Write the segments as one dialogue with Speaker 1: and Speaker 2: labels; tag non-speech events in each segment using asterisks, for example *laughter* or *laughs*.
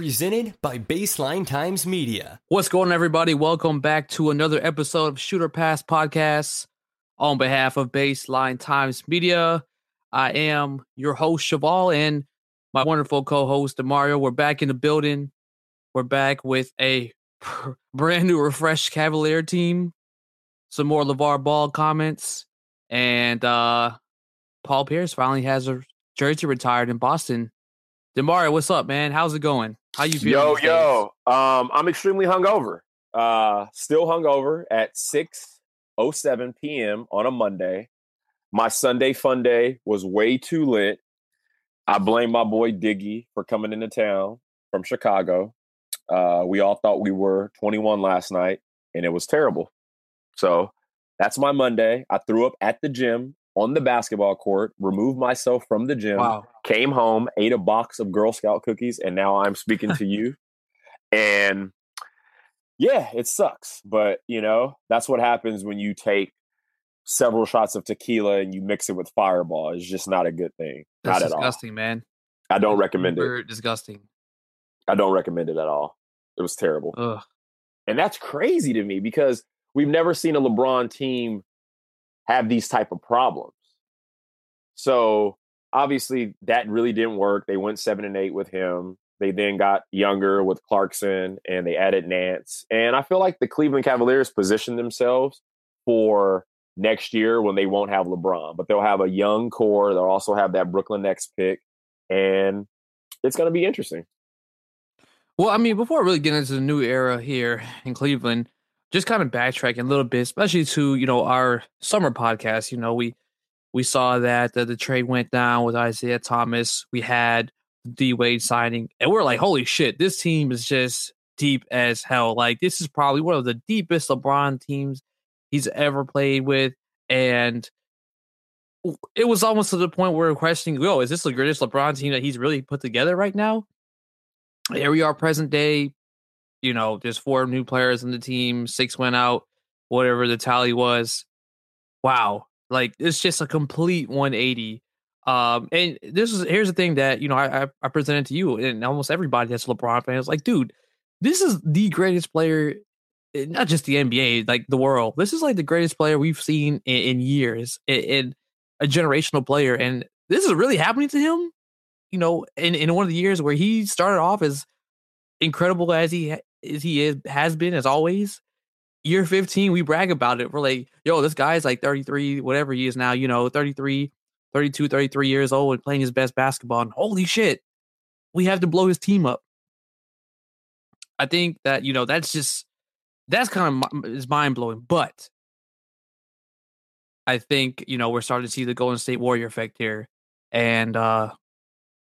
Speaker 1: presented by Baseline Times Media.
Speaker 2: What's going on, everybody? Welcome back to another episode of Shooter Pass Podcast. On behalf of Baseline Times Media, I am your host, Cheval, and my wonderful co host, Demario. We're back in the building. We're back with a *laughs* brand new, refreshed Cavalier team, some more LeVar Ball comments, and uh, Paul Pierce finally has a jersey retired in Boston. Demario, what's up, man? How's it going? How you feeling?
Speaker 3: Yo, yo. Um, I'm extremely hungover. Uh, still hungover at 6:07 p.m. on a Monday. My Sunday fun day was way too lit. I blame my boy Diggy for coming into town from Chicago. Uh, we all thought we were 21 last night, and it was terrible. So that's my Monday. I threw up at the gym on the basketball court, removed myself from the gym,
Speaker 2: Wow.
Speaker 3: came home, ate a box of Girl Scout cookies, and now I'm speaking to *laughs* you. And yeah, it sucks. But, you know, that's what happens when you take several shots of tequila and you mix it with fireball. It's just not a good thing.
Speaker 2: That's
Speaker 3: not at
Speaker 2: disgusting, man.
Speaker 3: I don't recommend it.
Speaker 2: Disgusting.
Speaker 3: I don't recommend it at all. It was terrible.
Speaker 2: Ugh.
Speaker 3: And that's crazy to me because we've never seen a LeBron team have these type of problems. So obviously that really didn't work. They went seven and eight with him. They then got younger with Clarkson and they added Nance. And I feel like the Cleveland Cavaliers positioned themselves for next year when they won't have LeBron, but they'll have a young core. They'll also have that Brooklyn next pick. And it's going to be interesting.
Speaker 2: Well, I mean, before I really get into the new era here in Cleveland, just kind of backtracking a little bit, especially to you know our summer podcast. You know, we we saw that the, the trade went down with Isaiah Thomas. We had D Wade signing, and we're like, holy shit, this team is just deep as hell. Like this is probably one of the deepest LeBron teams he's ever played with, and it was almost to the point where we're questioning, "Yo, is this the greatest LeBron team that he's really put together right now?" Here we are, present day. You know, there's four new players in the team. Six went out, whatever the tally was. Wow, like it's just a complete 180. Um, and this is here's the thing that you know I I, presented to you, and almost everybody that's LeBron fan is like, dude, this is the greatest player, not just the NBA, like the world. This is like the greatest player we've seen in, in years, in, in a generational player, and this is really happening to him. You know, in in one of the years where he started off as incredible as he as he is has been as always. Year 15, we brag about it. We're like, yo, this guy's like 33, whatever he is now, you know, 33, 32, 33 years old and playing his best basketball. And holy shit, we have to blow his team up. I think that, you know, that's just, that's kind of is mind blowing. But I think, you know, we're starting to see the Golden State Warrior effect here. And, uh,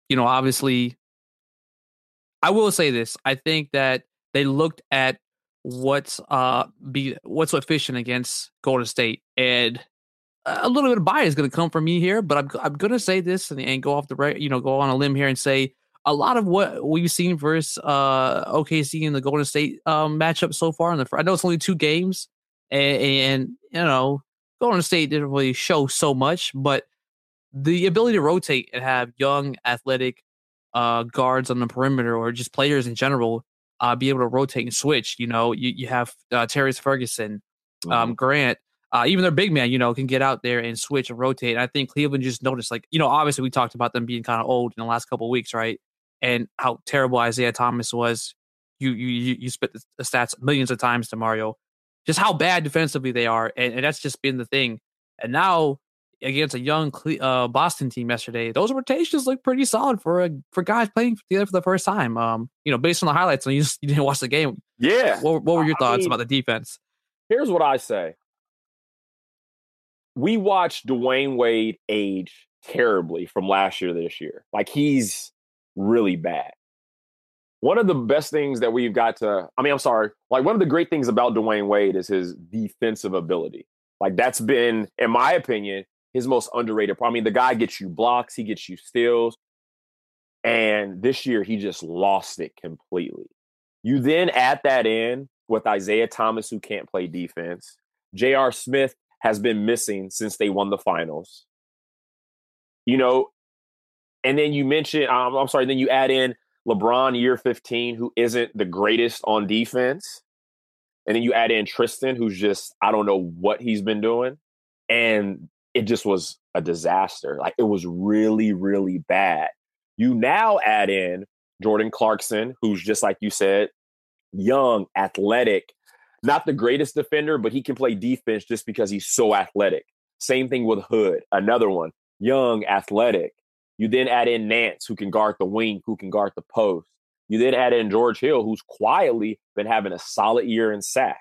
Speaker 2: you know, obviously, I will say this. I think that they looked at what's uh be what's efficient against Golden State, and a little bit of bias is going to come from me here, but I'm I'm going to say this and, and go off the right, you know, go on a limb here and say a lot of what we've seen versus uh OKC in the Golden State um matchup so far in the I know it's only two games, and, and you know Golden State didn't really show so much, but the ability to rotate and have young athletic uh guards on the perimeter or just players in general uh be able to rotate and switch you know you, you have uh Terrence Ferguson um Grant uh even their big man you know can get out there and switch and rotate and I think Cleveland just noticed like you know obviously we talked about them being kind of old in the last couple of weeks right and how terrible Isaiah Thomas was. You you you spit the the stats millions of times to Mario. Just how bad defensively they are and, and that's just been the thing. And now against a young uh, Boston team yesterday, those rotations look pretty solid for a, for guys playing together for the first time. Um, you know, based on the highlights, and you just *laughs* you didn't watch the game.
Speaker 3: Yeah.
Speaker 2: What, what were your
Speaker 3: I
Speaker 2: thoughts
Speaker 3: mean-
Speaker 2: about the defense?
Speaker 3: Here's what I say. We watched Dwyane Wade age terribly from last year to this year. Like he's really bad. One of the best things that we've got to, I mean, I'm sorry, like one of the great things about Dwyane Wade is his defensive ability. Like that's been, in my opinion, his most underrated. I mean, the guy gets you blocks, he gets you steals. And this year he just lost it completely. You then add that in with Isaiah Thomas, who can't play defense. J.R. Smith has been missing since they won the finals. You know, and then you mention, um, I'm sorry, then you add in LeBron year 15, who isn't the greatest on defense. And then you add in Tristan, who's just, I don't know what he's been doing. And it just was a disaster. Like it was really, really bad. You now add in Jordan Clarkson, who's just like you said, young, athletic, not the greatest defender, but he can play defense just because he's so athletic. Same thing with Hood, another one, young, athletic. You then add in Nance, who can guard the wing, who can guard the post. You then add in George Hill, who's quietly been having a solid year in Sac.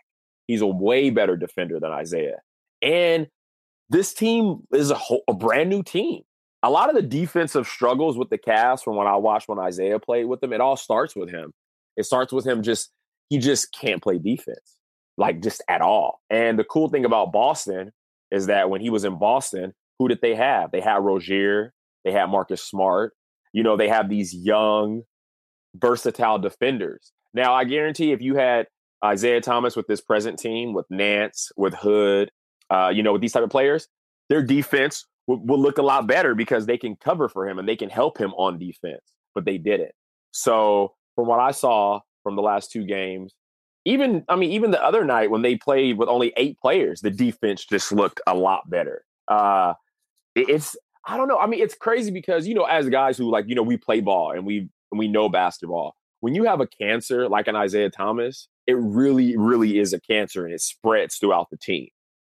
Speaker 3: He's a way better defender than Isaiah. And this team is a, whole, a brand new team. A lot of the defensive struggles with the Cavs from when I watched when Isaiah played with them, it all starts with him. It starts with him just, he just can't play defense, like just at all. And the cool thing about Boston is that when he was in Boston, who did they have? They had Rozier, they had Marcus Smart. You know, they have these young, versatile defenders. Now, I guarantee if you had Isaiah Thomas with this present team, with Nance, with Hood, uh, you know, with these type of players, their defense will, will look a lot better because they can cover for him and they can help him on defense. But they didn't. So, from what I saw from the last two games, even I mean, even the other night when they played with only eight players, the defense just looked a lot better. Uh, it, it's I don't know. I mean, it's crazy because you know, as guys who like you know we play ball and we and we know basketball. When you have a cancer like an Isaiah Thomas, it really, really is a cancer and it spreads throughout the team.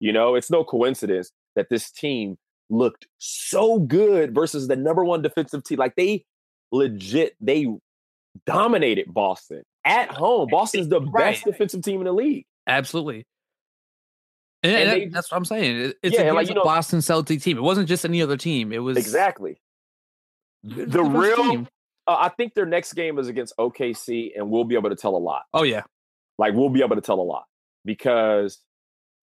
Speaker 3: You know, it's no coincidence that this team looked so good versus the number one defensive team. Like they legit, they dominated Boston at home. Boston's the right. best defensive team in the league.
Speaker 2: Absolutely. And, and they, that's what I'm saying. It's yeah, a, like, you know, Boston Celtic team. It wasn't just any other team. It was
Speaker 3: exactly the real. Uh, I think their next game is against OKC, and we'll be able to tell a lot.
Speaker 2: Oh yeah,
Speaker 3: like we'll be able to tell a lot because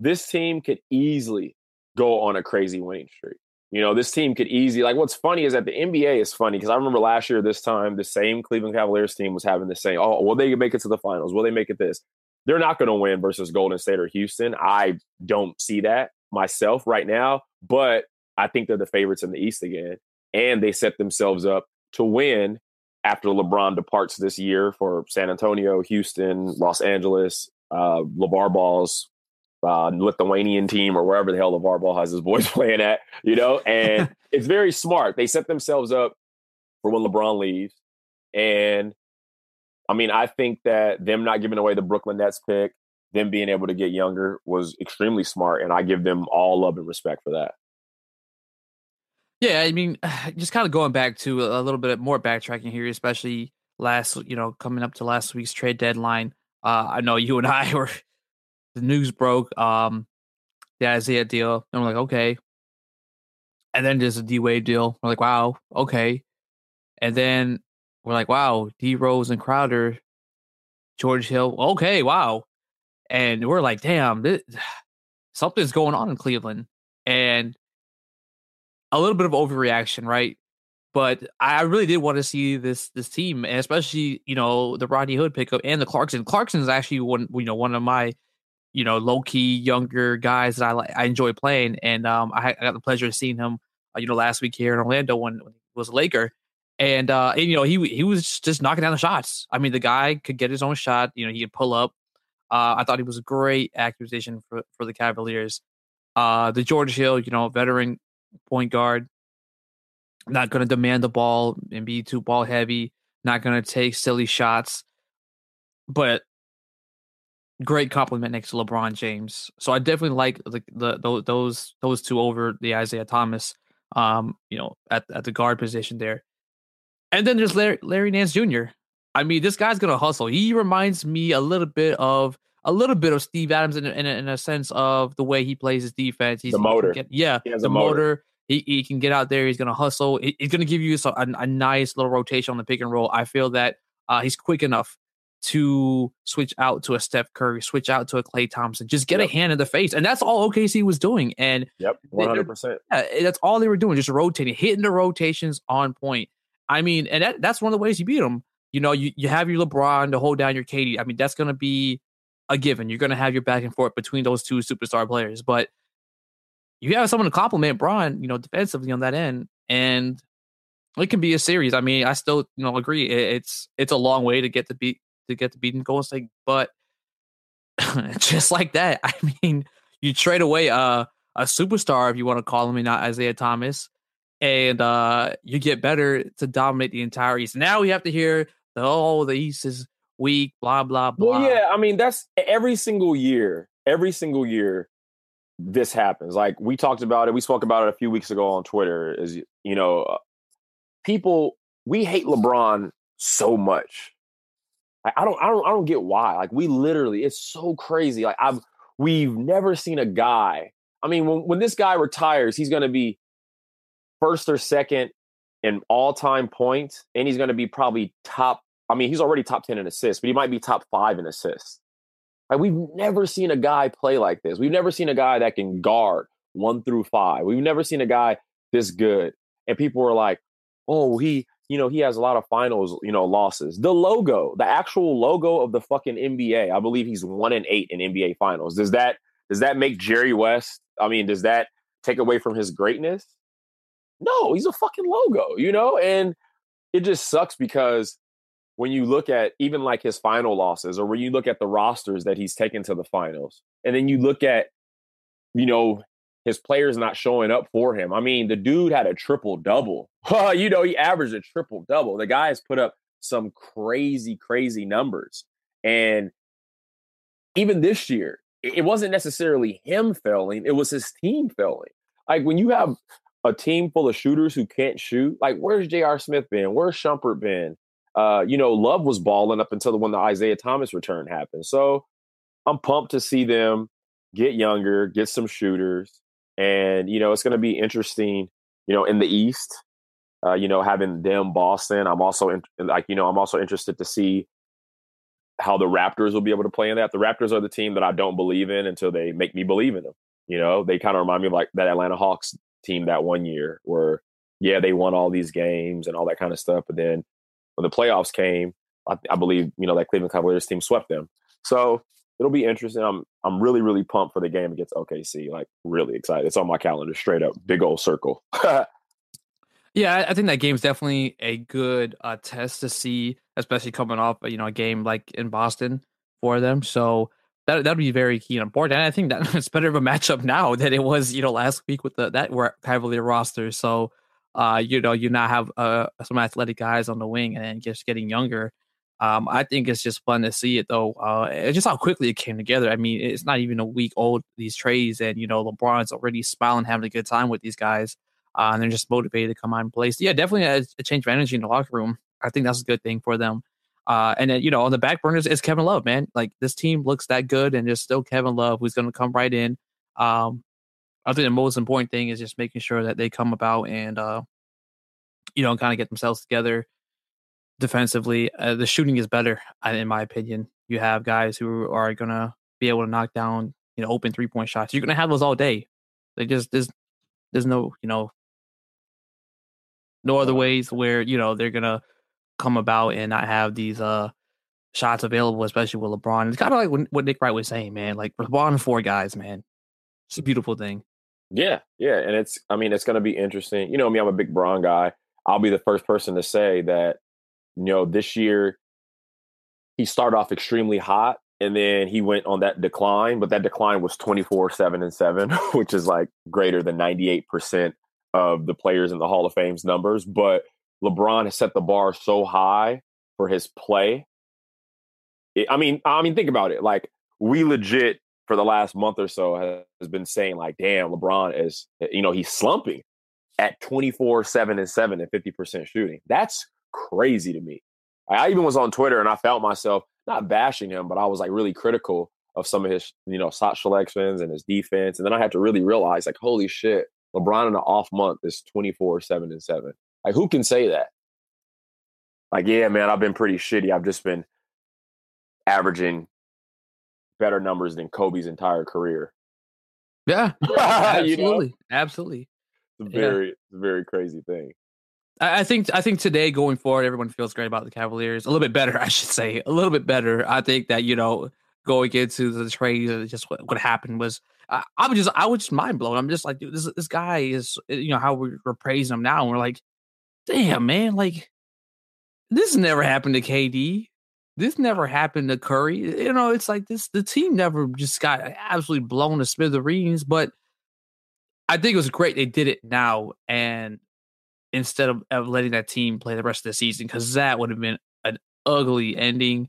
Speaker 3: this team could easily go on a crazy winning streak. You know, this team could easily like. What's funny is that the NBA is funny because I remember last year this time the same Cleveland Cavaliers team was having the same. Oh, will they make it to the finals? Will they make it this? They're not going to win versus Golden State or Houston. I don't see that myself right now, but I think they're the favorites in the East again. And they set themselves up to win after LeBron departs this year for San Antonio, Houston, Los Angeles, uh, LeVar Ball's uh, Lithuanian team or wherever the hell LeVar Ball has his boys *laughs* playing at, you know, and *laughs* it's very smart. They set themselves up for when LeBron leaves. And I mean, I think that them not giving away the Brooklyn Nets pick, them being able to get younger was extremely smart. And I give them all love and respect for that.
Speaker 2: Yeah, I mean, *sighs* just kind of going back to a little bit more backtracking here, especially last, you know, coming up to last week's trade deadline. Uh, I know you and I *laughs* were the news broke, um, the Isaiah deal, and we're like, okay. And then there's a D Wade deal. We're like, wow, okay. And then we're like, wow, D Rose and Crowder, George Hill, okay, wow. And we're like, damn, this, *sighs* something's going on in Cleveland. And a little bit of overreaction, right? But I really did want to see this this team, and especially you know the Rodney Hood pickup and the Clarkson. Clarkson is actually one you know one of my you know low key younger guys that I I enjoy playing, and um I, I got the pleasure of seeing him uh, you know last week here in Orlando when, when he was a Laker, and uh, and, you know, he he was just knocking down the shots. I mean, the guy could get his own shot. You know, he could pull up. Uh, I thought he was a great acquisition for for the Cavaliers. Uh, the George Hill, you know, veteran point guard, not going to demand the ball and be too ball heavy. Not going to take silly shots, but great compliment next to LeBron James. So I definitely like the, the those those two over the Isaiah Thomas. Um, you know, at at the guard position there. And then there's Larry, Larry Nance Jr. I mean, this guy's gonna hustle. He reminds me a little bit of a little bit of Steve Adams in, in, in a sense of the way he plays his defense.
Speaker 3: He's the motor,
Speaker 2: get, yeah, the motor. motor. He, he can get out there. He's gonna hustle. He, he's gonna give you a, a, nice little rotation on the pick and roll. I feel that uh, he's quick enough to switch out to a Steph Curry, switch out to a Klay Thompson, just get yep. a hand in the face, and that's all OKC was doing. And
Speaker 3: yep, one hundred percent.
Speaker 2: Eh, that's all they were doing, just rotating, hitting the rotations on point. I mean, and that, that's one of the ways you beat them. You know, you, you have your LeBron to hold down your KD. I mean, that's going to be a given. You're going to have your back and forth between those two superstar players, but you have someone to compliment Bron, you know, defensively on that end. And it can be a series. I mean, I still you know agree. it's it's a long way to get to beat to get to beating Golden State, but *laughs* just like that, *laughs* I mean, you trade away a a superstar if you want to call him, and not Isaiah Thomas, and uh you get better to dominate the entire East. Now we have to hear the oh the East is weak, blah blah blah.
Speaker 3: Well, yeah, I mean that's every single year. Every single year, this happens. Like we talked about it. We spoke about it a few weeks ago on Twitter. Is you know, uh, people we hate LeBron so much. I don't, I don't, I don't get why. Like we literally, it's so crazy. Like I've, we've never seen a guy. I mean, when when this guy retires, he's to be first or second in all time points, and he's to be probably top I mean, he's already top 10 in assists, but he might be top five in assists. Like, we've never seen a guy play like this. We've never seen a guy that can guard one through five. We've never seen a guy this good. And people were like, oh, he, you know, he has a lot of finals, you know, losses. The logo, the actual logo of the fucking NBA, I believe he's one and eight in NBA finals. Does that does that make Jerry West? I mean, does that take away from his greatness? No, he's a fucking logo, you know? And it just sucks because when you look at even like his final losses or when you look at the rosters that he's taken to the finals and then you look at you know his players not showing up for him. I mean the dude had a triple double *laughs* you know he averaged a triple double the guy has put up some crazy crazy numbers. And even this year it wasn't necessarily him failing it was his team failing. Like when you have a team full of shooters who can't shoot like where's J.R. Smith been? Where's Shumpert been? Uh, you know, Love was balling up until the when the Isaiah Thomas return happened. So I'm pumped to see them get younger, get some shooters, and you know, it's going to be interesting. You know, in the East, uh, you know, having them Boston. I'm also in, like, you know, I'm also interested to see how the Raptors will be able to play in that. The Raptors are the team that I don't believe in until they make me believe in them. You know, they kind of remind me of like that Atlanta Hawks team that one year where, yeah, they won all these games and all that kind of stuff, but then when the playoffs came, I, I believe you know that Cleveland Cavaliers team swept them. So it'll be interesting. I'm I'm really really pumped for the game against OKC. Like really excited. It's on my calendar, straight up, big old circle. *laughs*
Speaker 2: yeah, I think that game's definitely a good uh, test to see, especially coming off you know a game like in Boston for them. So that that'd be very key and important. And I think that *laughs* it's better of a matchup now *laughs* than it was you know last week with the that Cavalier roster. So uh, you know, you now have uh, some athletic guys on the wing and just getting younger. Um, I think it's just fun to see it though. Uh, just how quickly it came together. I mean, it's not even a week old these trades, and you know, LeBron's already smiling, having a good time with these guys, uh, and they're just motivated to come out and play. So yeah, definitely a, a, change of energy in the locker room. I think that's a good thing for them. Uh, and then you know, on the back burners is Kevin Love, man. Like this team looks that good, and there's still Kevin Love who's going to come right in. Um, I think the most important thing is just making sure that they come about and uh, you know kind of get themselves together defensively. Uh, the shooting is better, in my opinion. You have guys who are gonna be able to knock down you know open three point shots. You're gonna have those all day. They just there's there's no you know no other ways where you know they're gonna come about and not have these uh shots available, especially with LeBron. It's kind of like what Nick Wright was saying, man. Like LeBron four guys, man. It's a beautiful thing.
Speaker 3: Yeah, yeah, and it's I mean it's going to be interesting. You know me, I'm a big Bron guy. I'll be the first person to say that you know this year he started off extremely hot and then he went on that decline, but that decline was 24 7 and 7, *laughs* which is like greater than 98% of the players in the Hall of Fame's numbers. But LeBron has set the bar so high for his play. I mean, I mean, think about it. Like we legit for the last month or so has been saying like, damn, LeBron is, you know, he's slumping at 24, 7 and 7 and 50% shooting. That's crazy to me. I even was on Twitter and I felt myself not bashing him, but I was like really critical of some of his, you know, shot selections and his defense. And then I had to really realize, like, holy shit, LeBron in an off month is 24, 7 and 7. Like, who can say that? Like, yeah, man, I've been pretty shitty. I've just been averaging better numbers than Kobe's entire career.
Speaker 2: Yeah, absolutely, *laughs* you know? absolutely.
Speaker 3: It's a very, yeah. very crazy thing.
Speaker 2: I think I think today going forward, everyone feels great about the Cavaliers. A little bit better, *laughs* I should say. A little bit better. I think that you know going into the trade, uh, just what, what happened was I, I was just I was just mind blown. I'm just like, dude, this this guy is you know how we're, we're praising him now, and we're like, damn man, like this never happened to KD. This never happened to Curry. You know, it's like this. The team never just got absolutely blown to smithereens. But I think it was great they did it now, and instead of, of letting that team play the rest of the season, because that would have been an ugly ending.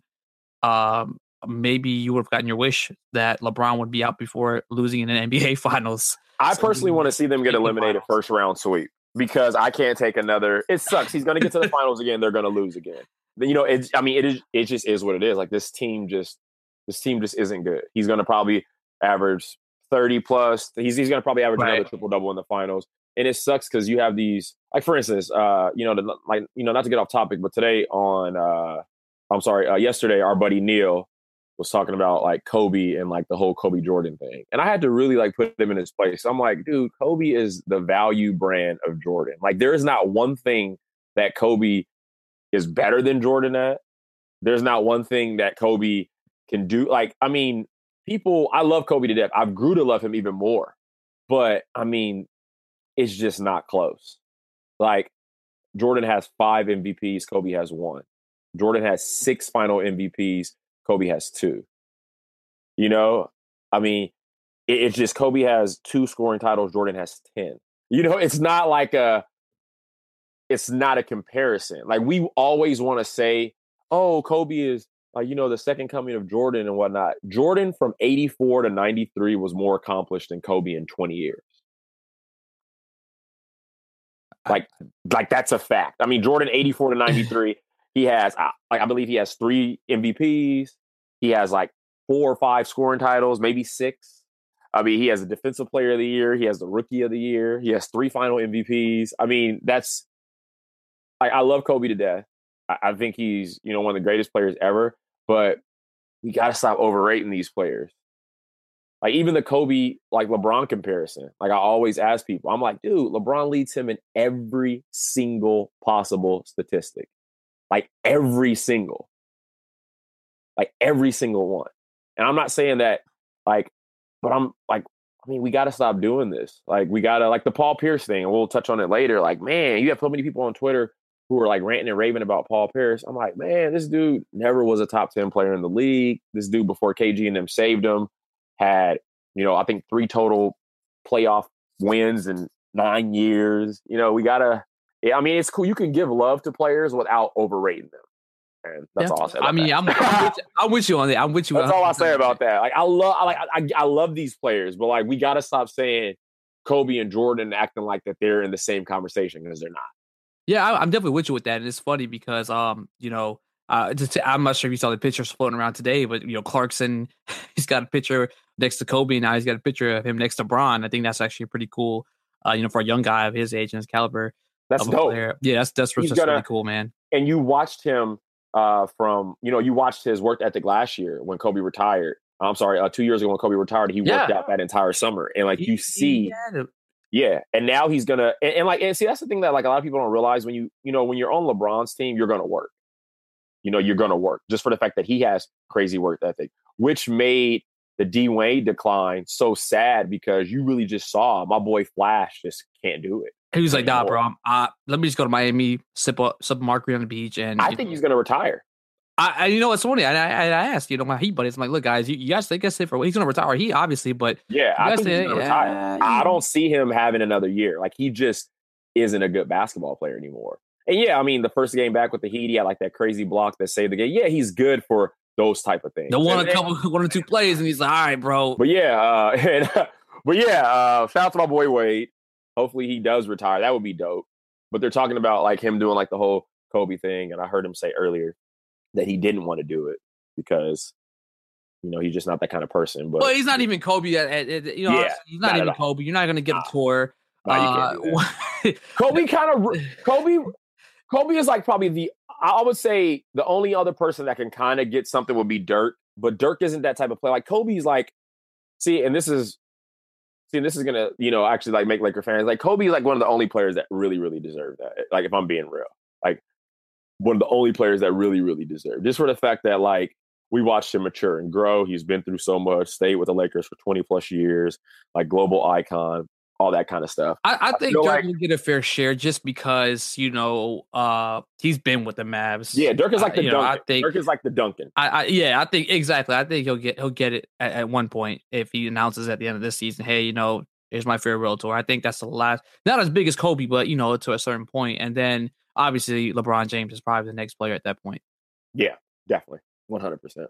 Speaker 2: Um, maybe you would have gotten your wish that LeBron would be out before losing in an NBA *laughs* Finals.
Speaker 3: I so personally want to see them get eliminated first round sweep because I can't take another. It sucks. He's going to get to the *laughs* finals again. They're going to lose again. You know, it's. I mean, it is. It just is what it is. Like this team just. This team just isn't good. He's going to probably average thirty plus. He's he's going to probably average right. another triple double in the finals. And it sucks because you have these, like for instance, uh, you know, the, like you know, not to get off topic, but today on, uh, I'm sorry, uh, yesterday, our buddy Neil was talking about like Kobe and like the whole Kobe Jordan thing. And I had to really like put him in his place. I'm like, dude, Kobe is the value brand of Jordan. Like there is not one thing that Kobe is better than Jordan at. There's not one thing that Kobe can do. Like, I mean, people, I love Kobe to death. I've grew to love him even more. But I mean, it's just not close. Like Jordan has five MVPs, Kobe has one. Jordan has six final MVPs, Kobe has two. You know, I mean, it, it's just Kobe has two scoring titles, Jordan has 10. You know, it's not like a it's not a comparison. Like we always want to say, oh, Kobe is like, you know, the second coming of Jordan and whatnot. Jordan from 84 to 93 was more accomplished than Kobe in 20 years. Like, like that's a fact. I mean, Jordan 84 to *laughs* 93, he has, like, I believe he has three MVPs. He has like four or five scoring titles, maybe six. I mean, he has a defensive player of the year. He has the rookie of the year. He has three final MVPs. I mean, that's, I, I love Kobe to death. I, I think he's, you know, one of the greatest players ever, but we got to stop overrating these players. Like even the Kobe, like LeBron comparison. Like I always ask people, I'm like, dude, LeBron leads him in every single possible statistic. Like every single. Like every single one. And I'm not saying that like, but I'm like, I mean, we gotta stop doing this. Like we gotta like the Paul Pierce thing, and we'll touch on it later. Like, man, you have so many people on Twitter who are like ranting and raving about Paul Pierce. I'm like, man, this dude never was a top 10 player in the league. This dude before KG and them saved him had, you know, I think three total playoff wins in nine years. You know, we gotta. I mean, it's cool. You can give love to players without overrating them. And that's yeah. all I. I
Speaker 2: mean, I'm, I'm, with, I'm, with, you on that. I'm with you.
Speaker 3: That's all I say about that. Like, I love, I like, I, I love these players, but like, we got to stop saying Kobe and Jordan acting like that they're in the same conversation because they're not.
Speaker 2: Yeah, I, am definitely with you with that. And it's funny because, um, you know, uh, I'm not sure if you saw the pictures floating around today, but you know, Clarkson, *laughs* he's got a picture next to Kobe. And now he's got a picture of him next to Bron. I think that's actually pretty cool. Uh, you know, for a young guy of his age and his caliber.
Speaker 3: That's dope.
Speaker 2: Player. Yeah, that's that's, that's gonna, really cool, man.
Speaker 3: And you watched him uh, from you know you watched his work ethic last year when Kobe retired. I'm sorry, uh, two years ago when Kobe retired, he yeah. worked out that entire summer, and like he, you see, yeah, and now he's gonna and, and, like and see that's the thing that like a lot of people don't realize when you you know when you're on LeBron's team, you're gonna work. You know, you're gonna work just for the fact that he has crazy work ethic, which made the D Wade decline so sad because you really just saw my boy Flash just can't do it.
Speaker 2: He was like, "Nah, bro. Uh, let me just go to Miami, sip a sip a margarita on the beach." And
Speaker 3: I think know, he's gonna retire.
Speaker 2: I, I, you know, it's funny. I, I, I asked, you know, my Heat buddies, I'm like, "Look, guys, you, you guys think it's for what he's gonna retire? He obviously, but
Speaker 3: yeah, I think he's gonna retire. I don't see him having another year. Like he just isn't a good basketball player anymore. And yeah, I mean, the first game back with the Heat, he had like that crazy block that saved the game. Yeah, he's good for those type of things.
Speaker 2: The one a couple, *laughs* one or two plays, and he's like, "All right, bro."
Speaker 3: But yeah, uh, *laughs* and, but yeah, uh, shout out to my boy Wade. Hopefully he does retire. That would be dope. But they're talking about like him doing like the whole Kobe thing, and I heard him say earlier that he didn't want to do it because you know he's just not that kind of person. But
Speaker 2: well, he's not even Kobe. At, at, at you know, yeah, he's not, not even Kobe. You're not going to get a tour.
Speaker 3: uh, *laughs* Kobe kind of Kobe. Kobe is like probably the I would say the only other person that can kind of get something would be Dirk, but Dirk isn't that type of player. Like Kobe's like, see, and this is see, this is gonna, you know, actually like make Laker fans like Kobe's like one of the only players that really, really deserve that. Eh, like, if I'm being real, like one of the only players that really, really deserve just for the fact that like we watched him mature and grow. He's been through so much. Stayed with the Lakers for 20 plus years, like global icon. All that kind of stuff.
Speaker 2: I, I think
Speaker 3: feel
Speaker 2: Dirk
Speaker 3: like-
Speaker 2: will get a fair share just because you know uh he's been with the Mavs.
Speaker 3: Yeah, Dirk is like
Speaker 2: Uh,
Speaker 3: the
Speaker 2: you know, I
Speaker 3: Duncan.
Speaker 2: think
Speaker 3: Dirk is like the Duncan.
Speaker 2: I, I yeah, I think exactly. I think he'll get he'll get it at, at one point if he announces at the end of this season, hey, you know, here's my farewell tour. I think that's the last, not as big as Kobe, but you know, to a certain point. And then obviously LeBron James is probably the next player at that point.
Speaker 3: Yeah, definitely, one hundred percent.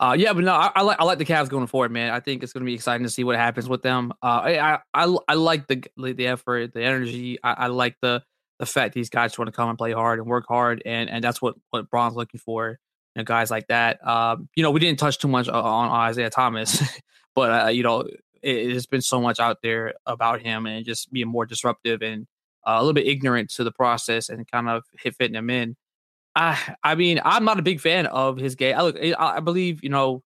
Speaker 2: Uh, yeah, but no, I, I like I like the Cavs going forward, man. I think it's going to be exciting to see what happens with them. Uh, I I I, like the the effort, the energy. I, I like the the fact these guys want to come and play hard and work hard, and and that's what what Bron's looking for. You know, guys like that. Um, you know, we didn't touch too much on, on Isaiah Thomas, *laughs* but uh, you know, it, has been so much out there about him and just being more disruptive and uh, a little bit ignorant to the process and kind of hit fitting him in. I I mean, I'm not a big fan of his game. I look, I, I believe you know,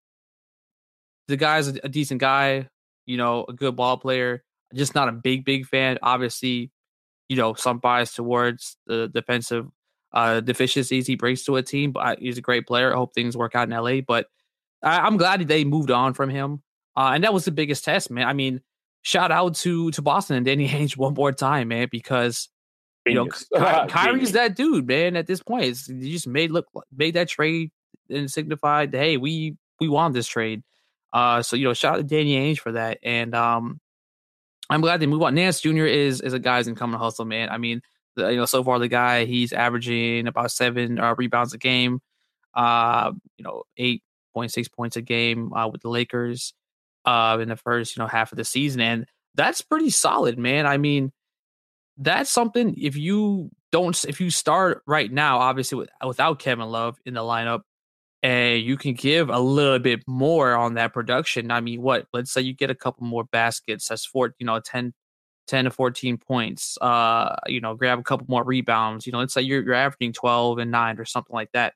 Speaker 2: the guy's a, a decent guy. You know, a good ball player. Just not a big big fan. Obviously, you know, some bias towards the defensive uh deficiencies he brings to a team. But he's a great player. I hope things work out in LA. But I, I'm glad they moved on from him. Uh, and that was the biggest test, man. I mean, shout out to to Boston and Danny *laughs* Ainge one more time, man, because you know. Ky- *laughs* Kyrie's that dude, man. At this point, it's, you just made look made that trade and signified, hey, we we won this trade. Uh, so you know, shout out to Danny Ainge for that, and um, I'm glad they move on. Nance Jr. is is a guy's in coming hustle, man. I mean, the, you know, so far the guy he's averaging about seven uh, rebounds a game, uh, you know, eight point six points a game uh, with the Lakers, uh, in the first you know half of the season, and that's pretty solid, man. I mean that's something if you don't if you start right now obviously with, without kevin love in the lineup and you can give a little bit more on that production i mean what let's say you get a couple more baskets that's four you know 10 10 to 14 points uh you know grab a couple more rebounds you know let's say you're, you're averaging 12 and 9 or something like that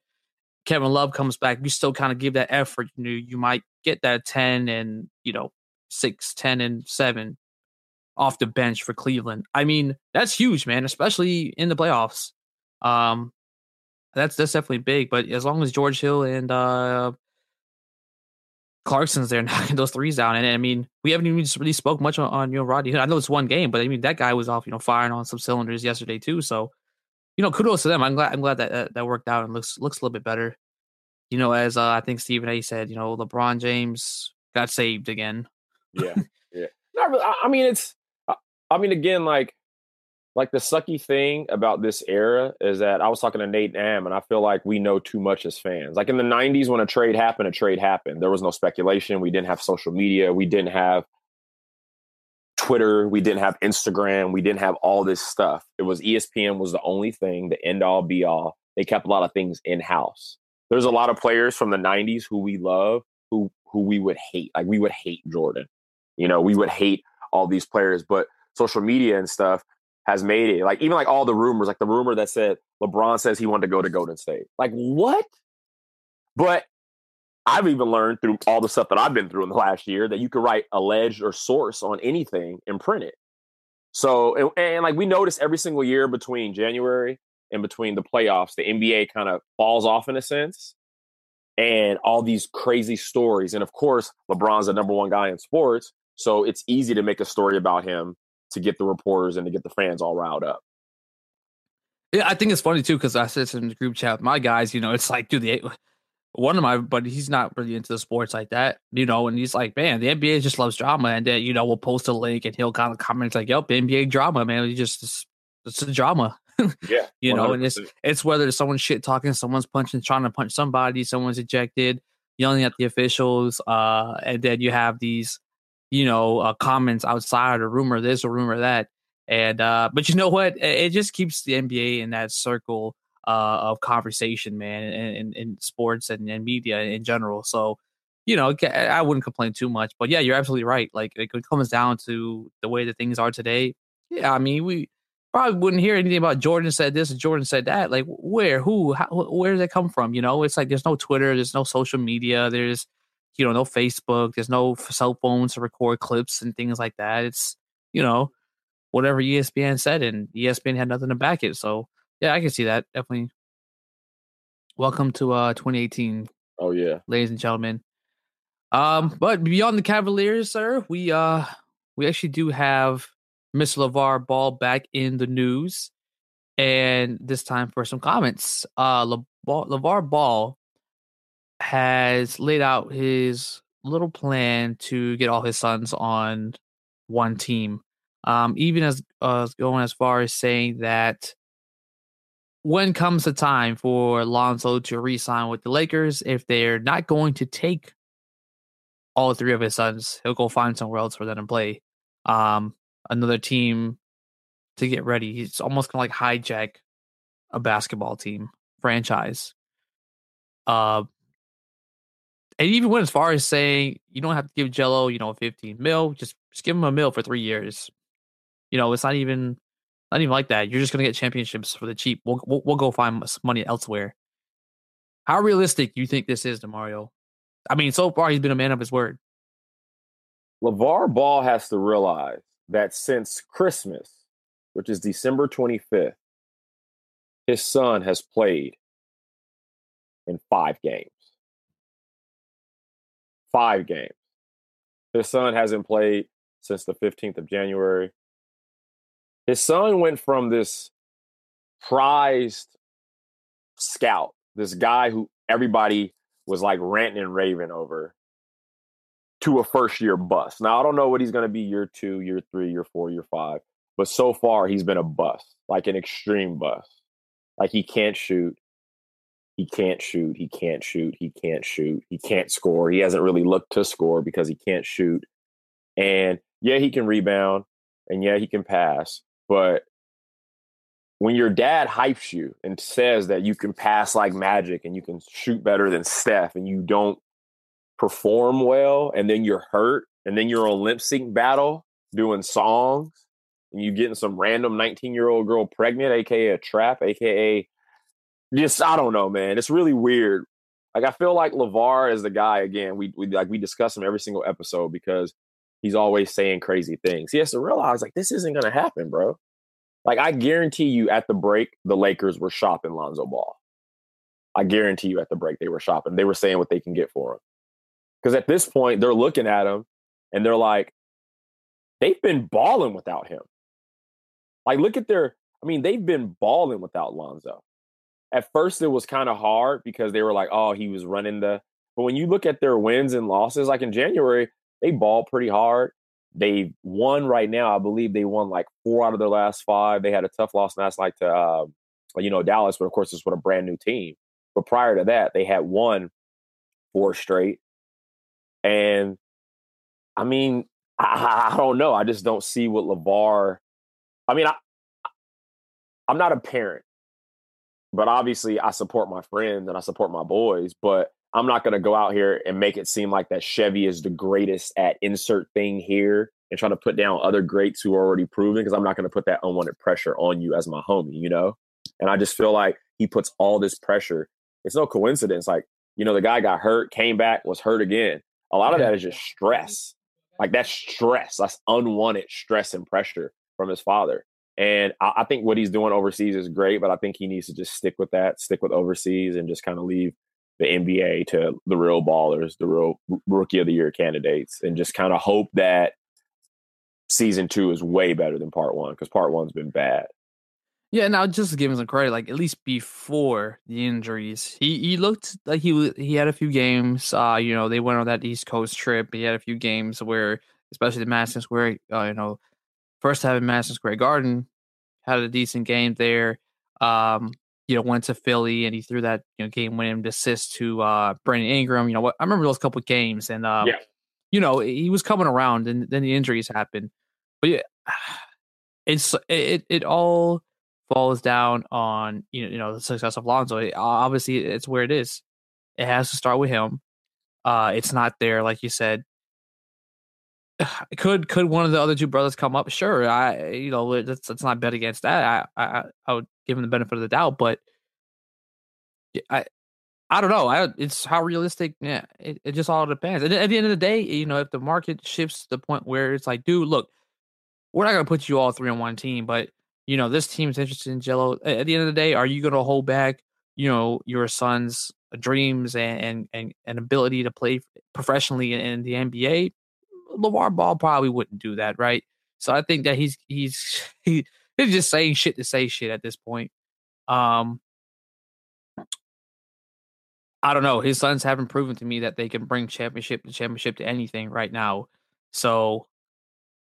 Speaker 2: kevin love comes back you still kind of give that effort you know you might get that 10 and you know 6 10 and 7 off the bench for Cleveland. I mean, that's huge, man, especially in the playoffs. Um, that's that's definitely big. But as long as George Hill and uh, Clarkson's there *laughs* knocking those threes down, and I mean, we haven't even really spoke much on, on you know Rodney. I know it's one game, but I mean that guy was off, you know, firing on some cylinders yesterday too. So, you know, kudos to them. I'm glad I'm glad that that, that worked out and looks looks a little bit better. You know, as uh, I think Stephen A. said, you know, LeBron James got saved again.
Speaker 3: Yeah, *laughs* yeah. Not really. I, I mean, it's. I, mean, again, like, like the sucky thing about this era is that I was talking to Nate Am, and I feel like we know too much as fans. Like in the '90s, when a trade happened, a trade happened. There was no speculation. We didn't have social media. We didn't have Twitter. We didn't have Instagram. We didn't have all this stuff. It was ESPN was the only thing, the end all be all. They kept a lot of things in house. There's a lot of players from the '90s who we love, who who we would hate. Like we would hate Jordan. You know, we would hate all these players, but social media and stuff has made it like even like all the rumors, like the rumor that said LeBron says he wanted to go to Golden State. Like what? But I've even learned through all the stuff that I've been through in the last year that you can write alleged or source on anything and print it. So and, and like we notice every single year between January and between the playoffs, the NBA kind of falls off in a sense. And all these crazy stories. And of course, LeBron's the number one guy in sports. So it's easy to make a story about him to get the reporters and to get the fans all riled up.
Speaker 2: Yeah, I think it's funny too because I said in the group chat, my guys, you know, it's like, dude, the one of my, but he's not really into the sports like that, you know, and he's like, man, the NBA just loves drama, and then you know we'll post a link and he'll kind of comment like, "Yep, NBA drama, man. it's just it's, it's a drama." *laughs*
Speaker 3: Yeah.
Speaker 2: you know, and it's it's whether someone's shit talking, someone's punching, trying to punch somebody, someone's ejected, yelling at the officials, uh, and then you have these, you know, uh, comments outside or rumor this or rumor that, and uh, but you *laughs* know what? It, just keeps the NBA in that circle uh, of conversation, man, in, in, sports and, and media in general. So. You know, I wouldn't complain too much, but yeah, you're absolutely right. Like, it comes down to the way that things are today. Yeah, I mean, we probably wouldn't hear anything about Jordan said this and Jordan said that. Like where, who, how, where does that come from? You know, it's like there's no Twitter, there's no social media, there's you know no Facebook, there's no cell phones to record clips and things like that. It's you know whatever ESPN said, and ESPN had nothing to back it. So yeah, I can see that definitely. Welcome to uh 2018,
Speaker 3: Oh yeah.
Speaker 2: ladies and gentlemen. Um, but beyond the Cavaliers, sir, we uh we actually do have Miss LeVar Ball back in the news. And this time for some comments. Uh, Le- LeVar Ball has laid out his little plan to get all his sons on one team. Um, even as uh, going as far as saying that when comes the time for Lonzo to re-sign with the Lakers, if they're not going to take all three of his sons, he'll go find somewhere else for them to play. Um, another team to get ready. He's almost of like hijack a basketball team franchise. Uh, and even went as far as saying you don't have to give Gelo, you know, 15 mil, just just give him a mil for three years. You know, it's not even not even like that. You're just gonna get championships for the cheap. We'll we'll, we'll go find money elsewhere. How realistic do you think this is, Demario? I mean, so far he's been a man of his word.
Speaker 3: LeVar Ball has to realize that since Christmas, which is December 25th, his son has played in five games. Five games. His son hasn't played since the 15th of January. His son went from this prized scout, this guy who everybody was like ranting and raving over, to a first year bust. Now, I don't know what he's going to be year two, year three, year four, year five, but so far he's been a bust, like an extreme bust. Like he can't shoot. He can't shoot. He can't shoot. He can't shoot. He can't score. He hasn't really looked to score because he can't shoot. And yeah, he can rebound and yeah, he can pass. But when your dad hypes you and says that you can pass like magic and you can shoot better than Steph and you don't perform well and then you're hurt and then you're on lip sync battle doing songs and you getting some random 19 year old girl pregnant, aka a trap, aka just I don't know, man. It's really weird. Like I feel like LeVar is the guy again. We we like we discuss him every single episode because he's always saying crazy things. He has to realize like this isn't gonna happen, bro. Like I guarantee you at the break, the Lakers were shopping Lonzo Ball. I guarantee you at the break they were shopping. They were saying what they can get for him. Because at this point, they're looking at him and they're like, they've been balling without him. Like, look at their, I mean, they've been balling without Lonzo. At first, it was kind of hard because they were like, oh, he was running the, but when you look at their wins and losses, like in January, they ball pretty hard. They won right now. I believe they won like four out of their last five. They had a tough loss last night to, uh, you know, Dallas, but of course, this was a brand new team. But prior to that, they had won four straight. And I mean, I, I don't know. I just don't see what LeVar. I mean, I, I'm not a parent, but obviously I support my friends and I support my boys. But I'm not going to go out here and make it seem like that Chevy is the greatest at insert thing here and trying to put down other greats who are already proven because I'm not going to put that unwanted pressure on you as my homie, you know? And I just feel like he puts all this pressure. It's no coincidence. Like, you know, the guy got hurt, came back, was hurt again. A lot of that is just stress. Like that's stress. That's unwanted stress and pressure from his father. And I, I, think what he's doing overseas is great, but I think he needs to just stick with that, stick with overseas, and just kind of leave the NBA to the real ballers, the real rookie of the year candidates, and just kind of hope that season two is way better than part one because part one's been bad.
Speaker 2: Yeah, now just give him some credit, like at least before the injuries, he he looked like he he had a few games. Uh, you know, they went on that East Coast trip. He had a few games where, especially the Madison Square, uh, you know, first having Madison Square Garden, had a decent game there. Um, you know, went to Philly and he threw that you know game winning assist to uh Brandon Ingram. You know, what I remember those couple games, and um, yeah. you know, he was coming around, and then the injuries happened. But yeah, *sighs* it's it it all falls down on you know, you know the success of Lonzo. Obviously, it's where it is. It has to start with him. Uh, it's not there, like you said. *sighs* Could could one of the other two brothers come up? Sure, I you know let's not bet against that. I I, I would give him the benefit of the doubt, but I I don't know. I it's how realistic. Yeah, it, it just all depends. And at the end of the day, you know, if the market shifts to the point where it's like, dude, look, we're not gonna put you all three on one team, but you know, this team's interested in Gelo. At the end of the day, are you to hold back, you know, your son's dreams and and and, ability to play professionally in, the NBA? LeVar Ball probably wouldn't do that, right? So I think that he's he's *laughs* he, he's just saying shit to say shit at this point. Um, I don't know. His sons haven't proven to me that they can bring championship to championship to anything right now. So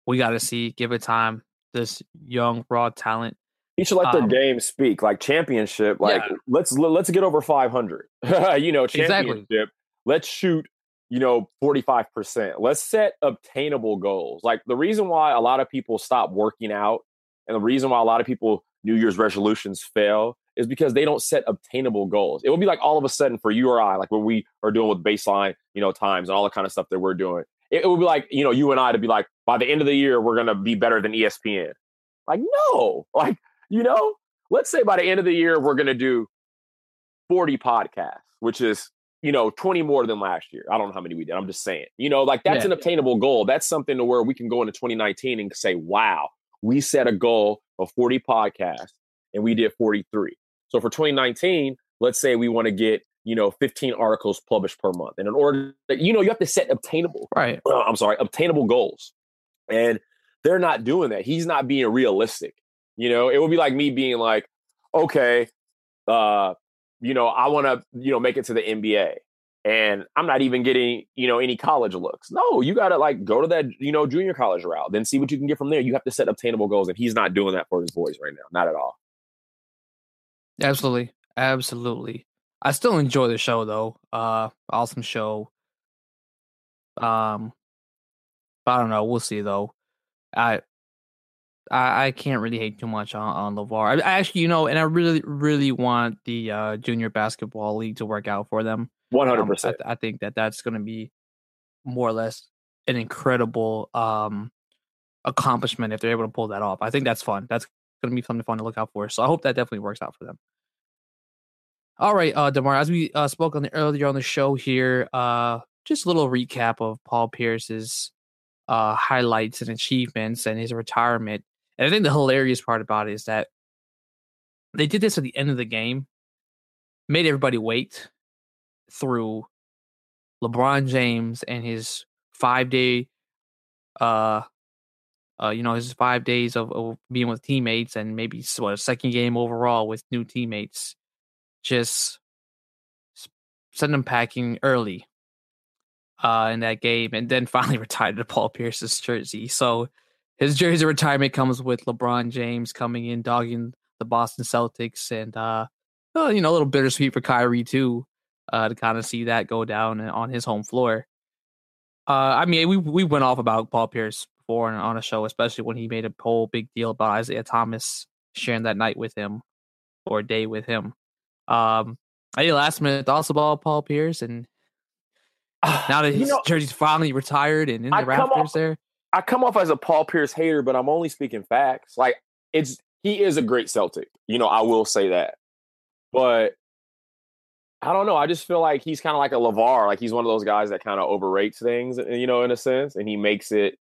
Speaker 2: we got to see, give it time. This young raw talent.
Speaker 3: He should let
Speaker 2: Um,
Speaker 3: their game speak, like championship. Like
Speaker 2: Yeah.
Speaker 3: let's let's get over five hundred. *laughs* you know,
Speaker 2: Exactly.
Speaker 3: championship. Let's shoot. You know, forty five percent. Let's set obtainable goals. Like the reason why a lot of people stop working out, and the reason why a lot of people New Year's resolutions fail is because they don't set obtainable goals. It will be like all of a sudden for you or I, like what we are doing with baseline, you know, times and all the kind of stuff that we're doing. It, it would be like, you know, you and I to be like, by the end of the year, we're gonna be better than ESPN. Like, no, *laughs* like, you know, let's say by the end of the year, we're gonna do 40 podcasts, which is, you know, 20 more than last year. I don't know how many we did. I'm just saying, you know, like that's
Speaker 2: Yeah.
Speaker 3: an obtainable goal. That's something to where we can go into 2019 and say, wow, we set a goal of 40 podcasts and we did 43. So for 2019, let's say we want to get, you know, 15 articles published per month. And in order that, you know, you have to set obtainable,
Speaker 2: Right.
Speaker 3: uh, *clears throat* I'm sorry, obtainable goals. And they're not doing that. He's not being realistic. You know, it would be like me being like, okay, uh, you know, I want to, you know, make it to the NBA. And I'm not even getting, you know, any college looks. No, you got to like go to that, you know, junior college route, then see what you can get from there. You have to set obtainable goals. And he's not doing that for his boys right now. Not at all.
Speaker 2: Absolutely. Absolutely. I still enjoy the show though. Uh awesome show. Um I don't know, we'll see though. I I, I can't really hate too much on, on LaVar. I, I actually, you know, and I really, really want the uh, junior basketball league to work out for them.
Speaker 3: 100%.
Speaker 2: Um, I, th- I think that that's going to be more or less an incredible um, accomplishment if they're able to pull that off. I think that's fun. That's going to be something fun to look out for. So I hope that definitely works out for them. All right, uh, Demar, as we uh, spoke on the earlier on the show here, uh, just a little recap of Paul Pierce's uh, highlights and achievements and his retirement. And I think the hilarious part about it is that they did this at the end of the game, made everybody wait through LeBron James and his five day, uh, uh, you know, his five days of, of being with teammates and maybe what a second game overall with new teammates, just send them packing early, uh, in that game, and then *laughs* finally retired to Paul Pierce's jersey. So his jersey retirement comes with LeBron James coming in, dogging the Boston Celtics, and uh, you know, a little bittersweet for Kyrie too uh, to kind of see that go down on his home floor. Uh, I mean, we we went off about Paul Pierce before on- on a show, especially when he made a whole big deal about Isaiah Thomas sharing that night with him or day with him. Um, any last minute thoughts about Paul Pierce and *sighs* now that
Speaker 3: You
Speaker 2: his
Speaker 3: know,
Speaker 2: jersey's finally retired and in the
Speaker 3: I
Speaker 2: rafters
Speaker 3: off-
Speaker 2: there?
Speaker 3: I come off as a Paul Pierce hater, but I'm only speaking facts. Like it's he is a great Celtic. You know, I will say that. But I don't know. I just feel like he's kind of like a LaVar. Like he's one of those guys that kind of overrates things, eh, you know, in a sense, and he makes it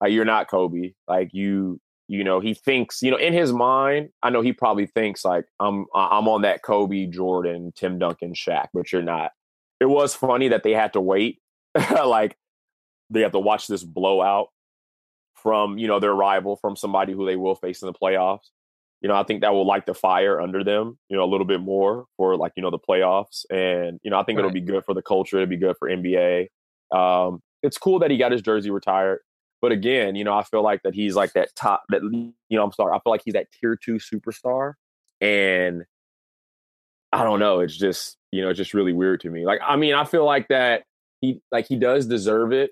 Speaker 3: like you're not Kobe. Like you, you know, he thinks, you know, in his mind, I know he probably thinks like I'm I'm on that Kobe, Jordan, Tim Duncan, Shaq, but you're not. It was funny that they had to wait, *laughs* like they have to watch this blowout from you know their rival from somebody who they will face in the playoffs. You know, I think that will light the fire under them, you know, a little bit more for like you know the playoffs, and you know I think it'll be good for the culture. It'll be good for NBA. Um, it's cool that he got his jersey retired, but again, you know, I feel like that he's like that top that you know I'm sorry, I feel like he's that tier two superstar, and I don't know, it's just you know it's just really weird to me. Like I mean, I feel like that he like he does deserve it,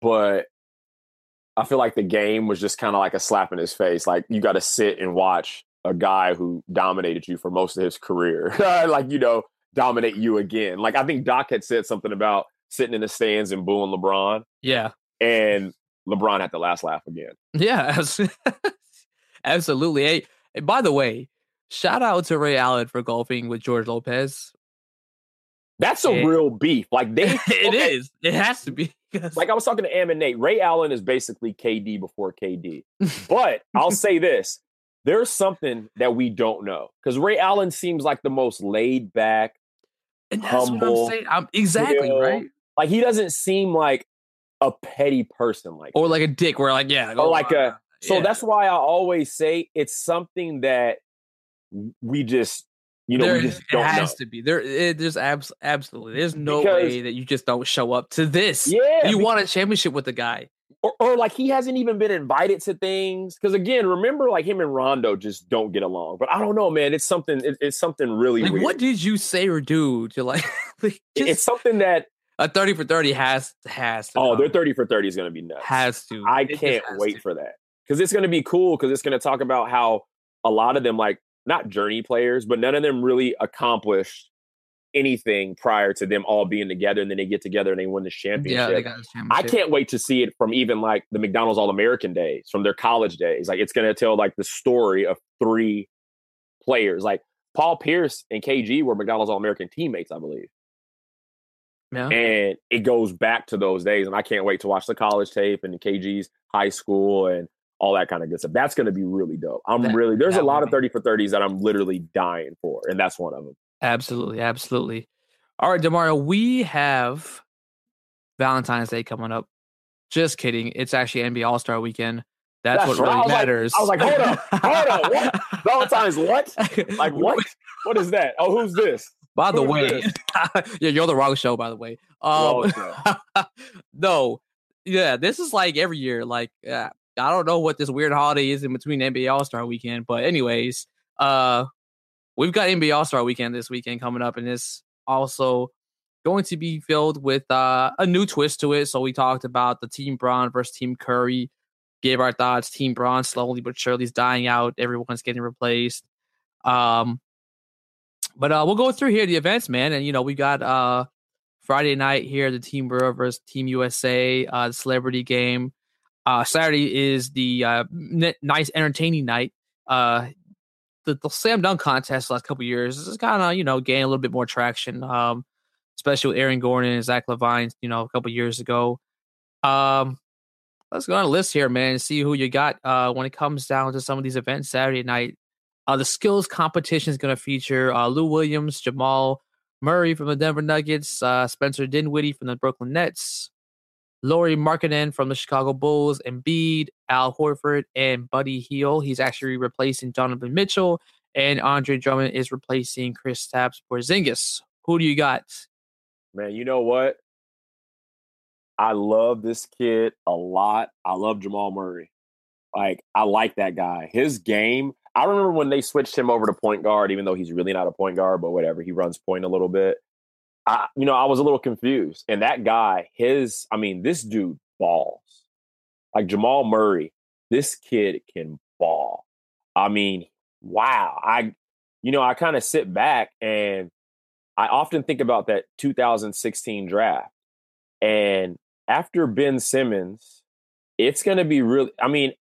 Speaker 3: but I feel like the game was just kind of like a slap in his face. Like you got to sit and watch a guy who dominated you for most of his career, *laughs* like you know, dominate you again. Like I think Doc had said something about sitting in the stands and booing LeBron,
Speaker 2: Yeah.
Speaker 3: and LeBron had the last laugh again.
Speaker 2: Yeah, *laughs* absolutely. Hey, and by the way, shout out to Ray Allen for golfing with George Lopez.
Speaker 3: That's a
Speaker 2: Yeah.
Speaker 3: real beef. Like they, *laughs*
Speaker 2: It
Speaker 3: okay,
Speaker 2: is. It has to be.
Speaker 3: Like I was talking to Am and Nate. Ray Allen is basically KD before KD. But I'll say this: there's something that we don't know because Ray Allen seems like the most laid back.
Speaker 2: and that's what I'm
Speaker 3: humble,
Speaker 2: saying. I'm exactly
Speaker 3: chill.
Speaker 2: right.
Speaker 3: Like he doesn't seem like a petty person like
Speaker 2: or like a dick where like yeah
Speaker 3: or oh, like a uh, so
Speaker 2: yeah.
Speaker 3: that's why I always say it's something that we just you know
Speaker 2: there,
Speaker 3: we just
Speaker 2: it
Speaker 3: don't
Speaker 2: has
Speaker 3: know.
Speaker 2: to be there. It, there's abs- absolutely there's no
Speaker 3: Because-
Speaker 2: way that you just don't show up to this.
Speaker 3: Yeah,
Speaker 2: you
Speaker 3: be-
Speaker 2: won a championship with the guy.
Speaker 3: or, or like he hasn't even been invited to things. Because again, remember, like him and Rondo just don't get along. But I don't know, man. It's something. It, it's something really
Speaker 2: Like,
Speaker 3: weird.
Speaker 2: what did you say or do to like? *laughs* like just,
Speaker 3: it's something that
Speaker 2: a thirty for thirty has has to.
Speaker 3: oh, their thirty for thirty is going to be nuts.
Speaker 2: has to.
Speaker 3: I
Speaker 2: It
Speaker 3: can't wait
Speaker 2: to.
Speaker 3: for that because it's going to be cool because it's going to talk about how a lot of them like not journey players, but none of them really accomplished anything prior to them all being together, and then they get together and they win the championship.
Speaker 2: Yeah, they got the
Speaker 3: I can't wait to see it from even like the McDonald's All American days, from their college days. Like it's going to tell like the story of three players. Like Paul Pierce and KG were McDonald's All American teammates, I believe.
Speaker 2: Yeah.
Speaker 3: And it goes back to those days. And I can't wait to watch the college tape and the KG's high school and all that kind of good stuff. That's going to be really dope. I'm
Speaker 2: That-
Speaker 3: really, there's a lot of 30 for 30s that I'm literally dying for. And that's one of them.
Speaker 2: Absolutely, absolutely. All right, Demario, we have Valentine's Day coming up. Just kidding. It's actually NBA All Star Weekend. That's,
Speaker 3: That's
Speaker 2: what
Speaker 3: right. I
Speaker 2: really
Speaker 3: like-
Speaker 2: matters.
Speaker 3: I was like, hold up, hold up, what? *laughs* Valentine's what? Like what? What is that? Oh, who's this?
Speaker 2: By the
Speaker 3: Who
Speaker 2: way, *laughs* yeah, you're the wrong show. By the way, um, *laughs* no, yeah, this is like every year. Like, uh, I don't know what this weird holiday is in between NBA All Star Weekend, but anyways, uh, we've got NBA All Star Weekend this weekend coming up, and it's also going to be filled with uh, a new twist to it. So we talked about the Team Bron versus Team Curry. Gave our thoughts. Team Bron slowly but surely is dying out. Everyone's getting replaced. Um, but uh, we'll go through here the events, man. And you know, we got uh Friday night here, the Team Brewer versus Team USA, uh, celebrity game. Uh, Saturday is the uh, n- nice, entertaining night. Uh, the, the slam dunk contest last couple years is kind of you know gaining a little bit more traction. Um, especially with Aaron Gordon and Zach LaVine, you know, a couple years ago. Um, let's go on a list here, man, and see who you got uh, when it comes down to some of these events Saturday night. Uh, the skills competition is going to feature uh, Lou Williams, Jamal Murray from the Denver Nuggets, uh, Spencer Dinwiddie from the Brooklyn Nets, Lauri Markkanen from the Chicago Bulls, Embiid, Al Horford, and Buddy Hield. He's actually replacing Donovan Mitchell, and Andre Drummond is replacing Kristaps Porzingis. Who do you got?
Speaker 3: Man, you know what? I love this kid a lot. I love Jamal Murray. Like, I like that guy. His game, I remember when they switched him over to point guard, even though he's really not a point guard, but whatever. He runs point a little bit. I, you know, I was a little confused. And that guy, his, I mean, this dude balls. Like Jamal Murray, this kid can ball. I mean, wow. I, you know, I kind of sit back and I often think about that 2016 draft. And after Ben Simmons, it's going to be really, I mean,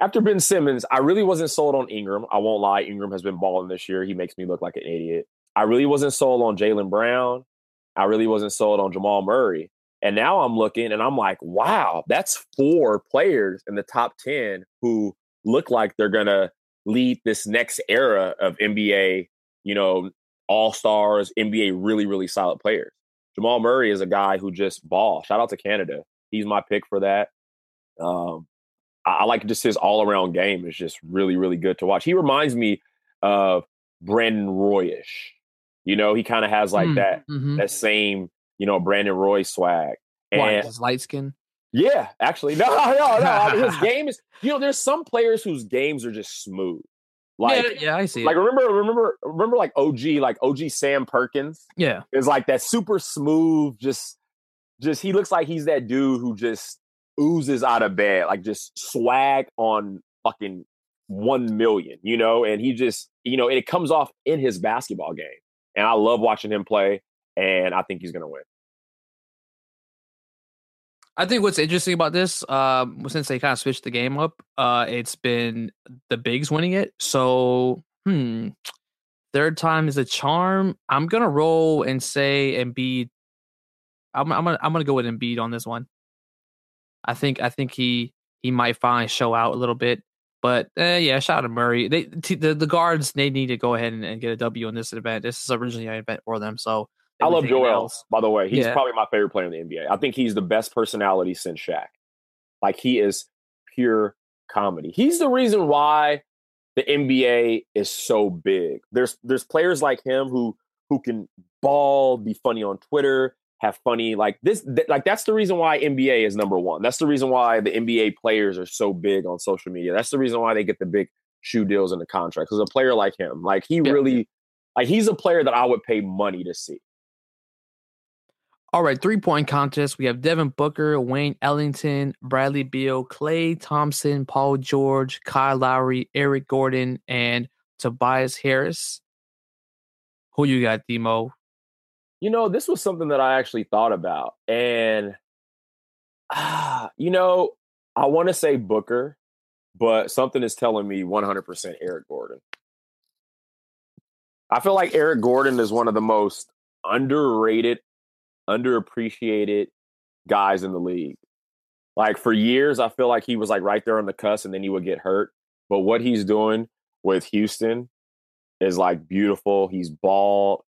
Speaker 3: after Ben Simmons, I really wasn't sold on Ingram. I won't lie. Ingram has been balling this year. He makes me look like an idiot. I really wasn't sold on Jaylen Brown. I really wasn't sold on Jamal Murray. And now I'm looking and I'm like, wow, that's four players in the top 10 who look like they're going to lead this next era of NBA, you know, all stars, NBA really, really solid players. Jamal Murray is a guy who just ball. Shout out to Canada. He's my pick for that. Um, I, I like just his all around game is just really, really good to watch. He reminds me of Brandon Royish. You know, he kind of has like
Speaker 2: Mm,
Speaker 3: that
Speaker 2: mhm.
Speaker 3: that same, you know, Brandon Roy swag.
Speaker 2: Why, his light skin?
Speaker 3: yeah, actually, *laughs* no, no, no. I mean, his *laughs* game is, you know, there's some players whose games are just smooth. Like,
Speaker 2: yeah, yeah, I see.
Speaker 3: like
Speaker 2: it.
Speaker 3: remember, remember, remember, like OG, like OG Sam Perkins
Speaker 2: yeah,
Speaker 3: is like that super smooth, just, just he looks like he's that dude who just oozes out of bed, like just swag on fucking one million, you know, and he just, you know, and it comes off in his basketball game, and I love watching him play, and I think he's gonna win.
Speaker 2: I think what's interesting about this, um, since they kind of switched the game up, uh, it's been the bigs winning it. So, hmm, third time is a charm. I'm gonna roll and say Embiid. I'm, I'm gonna I'm gonna go with Embiid on this one. I think I think he he might finally show out a little bit, but eh, yeah, shout out to Murray. They t- the the guards they need to go ahead and, and get a W in this event. This is originally an event for them, so
Speaker 3: I love Joel. Else. By the way, he's yeah. probably my favorite player in the NBA. I think he's the best personality since Shaq. Like he is pure comedy. He's the reason why the NBA is so big. There's there's players like him who who can ball, be funny on Twitter, have funny like this th- like that's the reason why NBA is number 1. That's the reason why the NBA players are so big on social media. That's the reason why they get the big shoe deals in the contract cuz a player like him, like he yeah. really like he's a player that I would pay money to see.
Speaker 2: All right, three point contest. We have Devin Booker, Wayne Ellington, Bradley Beal, Klay Thompson, Paul George, Kyle Lowry, Eric Gordon, and Tobias Harris. Who you got, Demo?
Speaker 3: You know, this was something that I actually thought about. And, ah, you know, I want to say Booker, but something is telling me 100% Eric Gordon. I feel like Eric Gordon is one of the most underrated underappreciated guys in the league. Like for years, I feel like he was like right there on the cusp and then he would get hurt. But what he's doing with Houston is like beautiful. He's ball.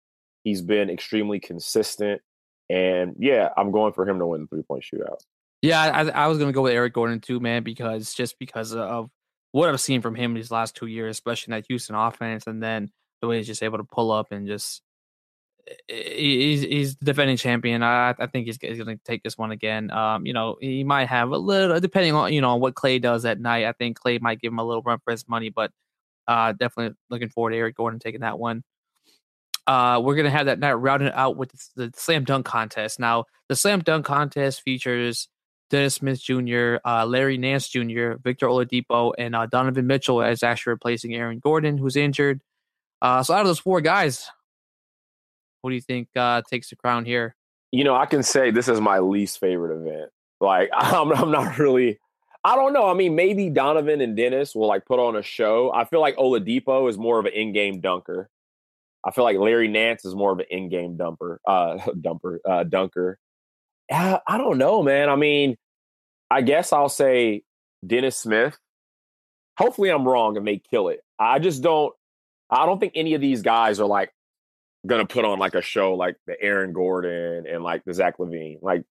Speaker 3: He's been extremely consistent. And yeah, I'm going for him to win the three point shootout.
Speaker 2: Yeah, I, I was going to go with Eric Gordon too, man, because just because of what I've seen from him these last two years, especially in that Houston offense, and then the way he's just able to pull up and just he's he's defending champion. I I think he's, he's going to take this one again. Um, you know, he might have a little depending on you know what Klay does at night. I think Klay might give him a little run for his money, but uh, definitely looking forward to Eric Gordon taking that one. Uh, we're gonna have that night rounded out with the, slam dunk contest. Now, the slam dunk contest features Dennis Smith Jr., uh, Larry Nance Jr., Victor Oladipo, and uh, Donovan Mitchell as actually replacing Aaron Gordon, who's injured. Uh, so out of those four guys, what do you think uh, takes the crown here?
Speaker 3: You know, I can say this is my least favorite event. Like, *laughs* I'm, I'm not really. I don't know. I mean, maybe Donovan and Dennis will like put on a show. I feel like Oladipo is more of an in-game dunker. I feel like Larry Nance is more of an in-game dumper, uh, *laughs* dumper, uh, dunker. I, I don't know, man. I mean, I guess I'll say Dennis Smith. Hopefully, I'm wrong and they kill it. I just don't. I don't think any of these guys are like gonna put on like a show like the Aaron Gordon and like the Zach LaVine. Like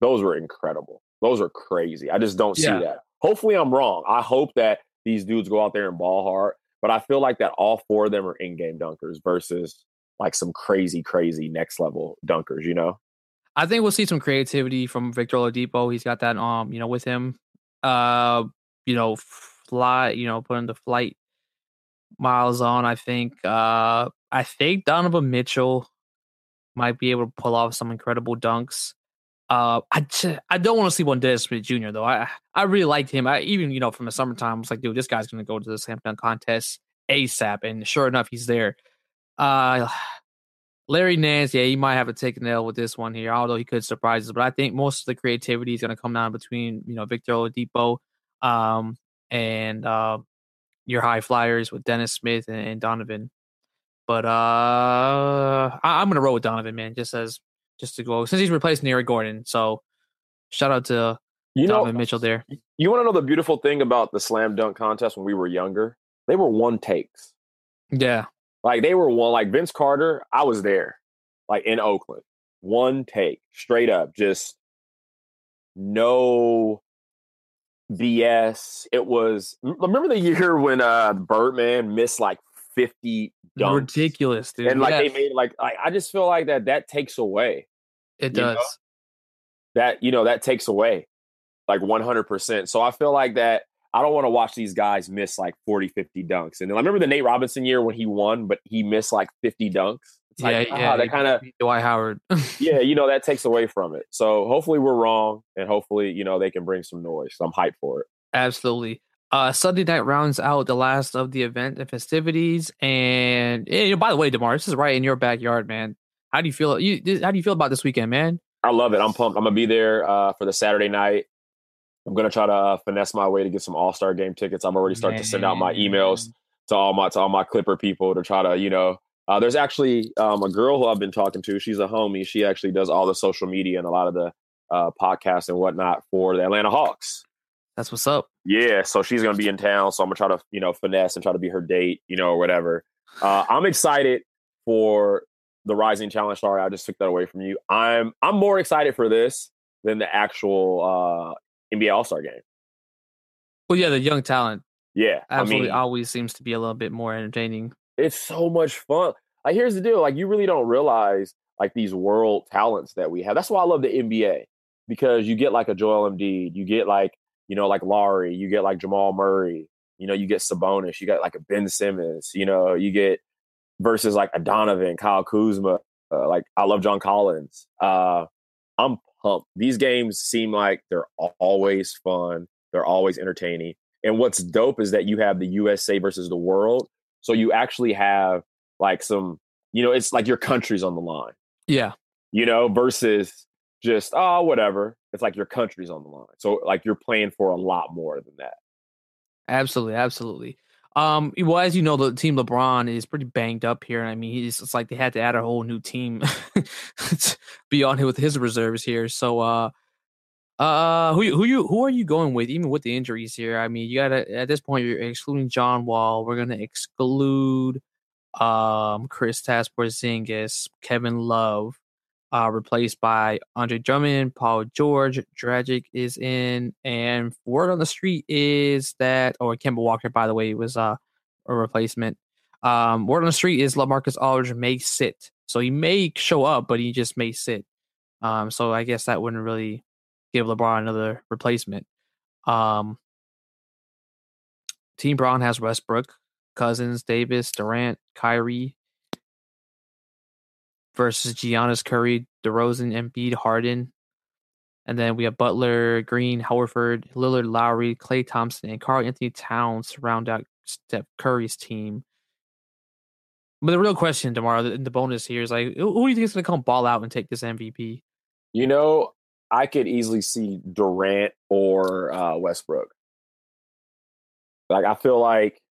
Speaker 3: those were incredible. Those are crazy. I just don't yeah. see that. Hopefully I'm wrong. I hope that these dudes go out there and ball hard, but I feel like that all four of them are in-game dunkers versus like some crazy, crazy next level dunkers, you know?
Speaker 2: I think we'll see some creativity from Victor Oladipo. He's got that um, you know, with him. Uh, you know, fly, you know, putting the flight miles on, I think. Uh I think Donovan Mitchell might be able to pull off some incredible dunks. Uh, I I don't want to see one Dennis Smith Jr. though. I I really liked him. I even you know from the summertime I was like, dude, this guy's gonna go to the slam dunk contest ASAP, and sure enough, he's there. Uh, Larry Nance, yeah, he might have to take an L with this one here, although he could surprise us. But I think most of the creativity is gonna come down between you know Victor Oladipo, um, and uh, your high flyers with Dennis Smith and, and Donovan. But uh, I, am gonna roll with Donovan, man, just as just to go since he's replacing Eric Gordon. So shout out to you Donovan know, Mitchell there.
Speaker 3: You want to know the beautiful thing about the slam dunk contest when we were younger? They were one takes.
Speaker 2: Yeah,
Speaker 3: like they were one. Like Vince Carter, I was there, like in Oakland, one take, straight up, just no BS. It was. Remember the *laughs* year when uh Birdman missed like 50 dunks.
Speaker 2: Ridiculous, dude.
Speaker 3: And like yes. they made like I, I just feel like that that takes away.
Speaker 2: It does. Know?
Speaker 3: That you know that takes away like 100%. So I feel like that I don't want to watch these guys miss like 40 50 dunks. And then I remember the Nate Robinson year when he won but he missed like 50 dunks.
Speaker 2: It's yeah, like, yeah, ah, that kind of Dwight Howard. *laughs*
Speaker 3: yeah, you know that takes away from it. So hopefully we're wrong, and hopefully you know they can bring some noise. So I'm hyped for it.
Speaker 2: Absolutely. Uh, Sunday night rounds out the last of the event and festivities. And you know, by the way, Demar, this is right in your backyard, man. How do you feel? You, how do you feel about this weekend, man?
Speaker 3: I love it. I'm pumped. I'm gonna be there uh, for the Saturday night. I'm gonna try to uh, finesse my way to get some All Star game tickets. I'm already starting to send out my emails to all my to all my Clipper people to try to you know. Uh, there's actually um, a girl who I've been talking to. She's a homie. She actually does all the social media and a lot of the uh, podcasts and whatnot for the Atlanta Hawks.
Speaker 2: That's what's up.
Speaker 3: Yeah, so she's gonna be in town, so I'm gonna try to you know finesse and try to be her date, you know, or whatever. Uh, I'm excited for the Rising Challenge. Sorry, I just took that away from you. I'm I'm more excited for this than the actual uh, NBA All Star game.
Speaker 2: Well, yeah, the young talent
Speaker 3: Yeah,
Speaker 2: absolutely
Speaker 3: I mean,
Speaker 2: always seems to be a little bit more entertaining.
Speaker 3: it's so much fun. Like, here's the deal: like, you really don't realize like these world talents that we have. That's why I love the NBA because you get like a Joel Embiid, you get like you know like Lauri, you get like Jamal Murray, you know, you get Sabonis, you got like a Ben Simmons, you know, you get versus like a Donovan, Kyle Kuzma. Uh, like I love John Collins. Uh, I'm pumped. These games seem like they're always fun. They're always entertaining. And what's dope is that you have the USA versus the world. So you actually have like some, you know, it's like your country's on the line,
Speaker 2: Yeah,
Speaker 3: you know, versus just, oh, whatever. It's like your country's on the line. So like you're playing for a lot more than that.
Speaker 2: absolutely, absolutely. Um, well, as you know, the team LeBron is pretty banged up here. I mean, he's it's like they had to add a whole new team *laughs* beyond be on here with his reserves here. So, uh, uh, who who you who are you going with? Even with the injuries here, I mean, you gotta at this point you're excluding John Wall. We're gonna exclude um Chris Porzingis, Kevin Love, uh, replaced by Andre Drummond, Paul George, Dragic is in, and word on the street is that, or Kemba Walker, by the way, was uh, a replacement. Um, word on the street is LaMarcus Aldridge may sit, so he may show up, but he just may sit. Um, so I guess that wouldn't really give LeBron another replacement. Um, Team Brown has Westbrook, Cousins, Davis, Durant, Kyrie versus Giannis, Curry, DeRozan, Embiid, Harden. And then we have Butler, Green, Howard, Lillard, Lowry, Klay Thompson, and Karl-Anthony Towns to round out Steph Curry's team. But the real question tomorrow, the, the bonus here is like, who, who do you think is going to come ball out and take this MVP?
Speaker 3: You know, I could easily see Durant or uh, Westbrook. Like, I feel like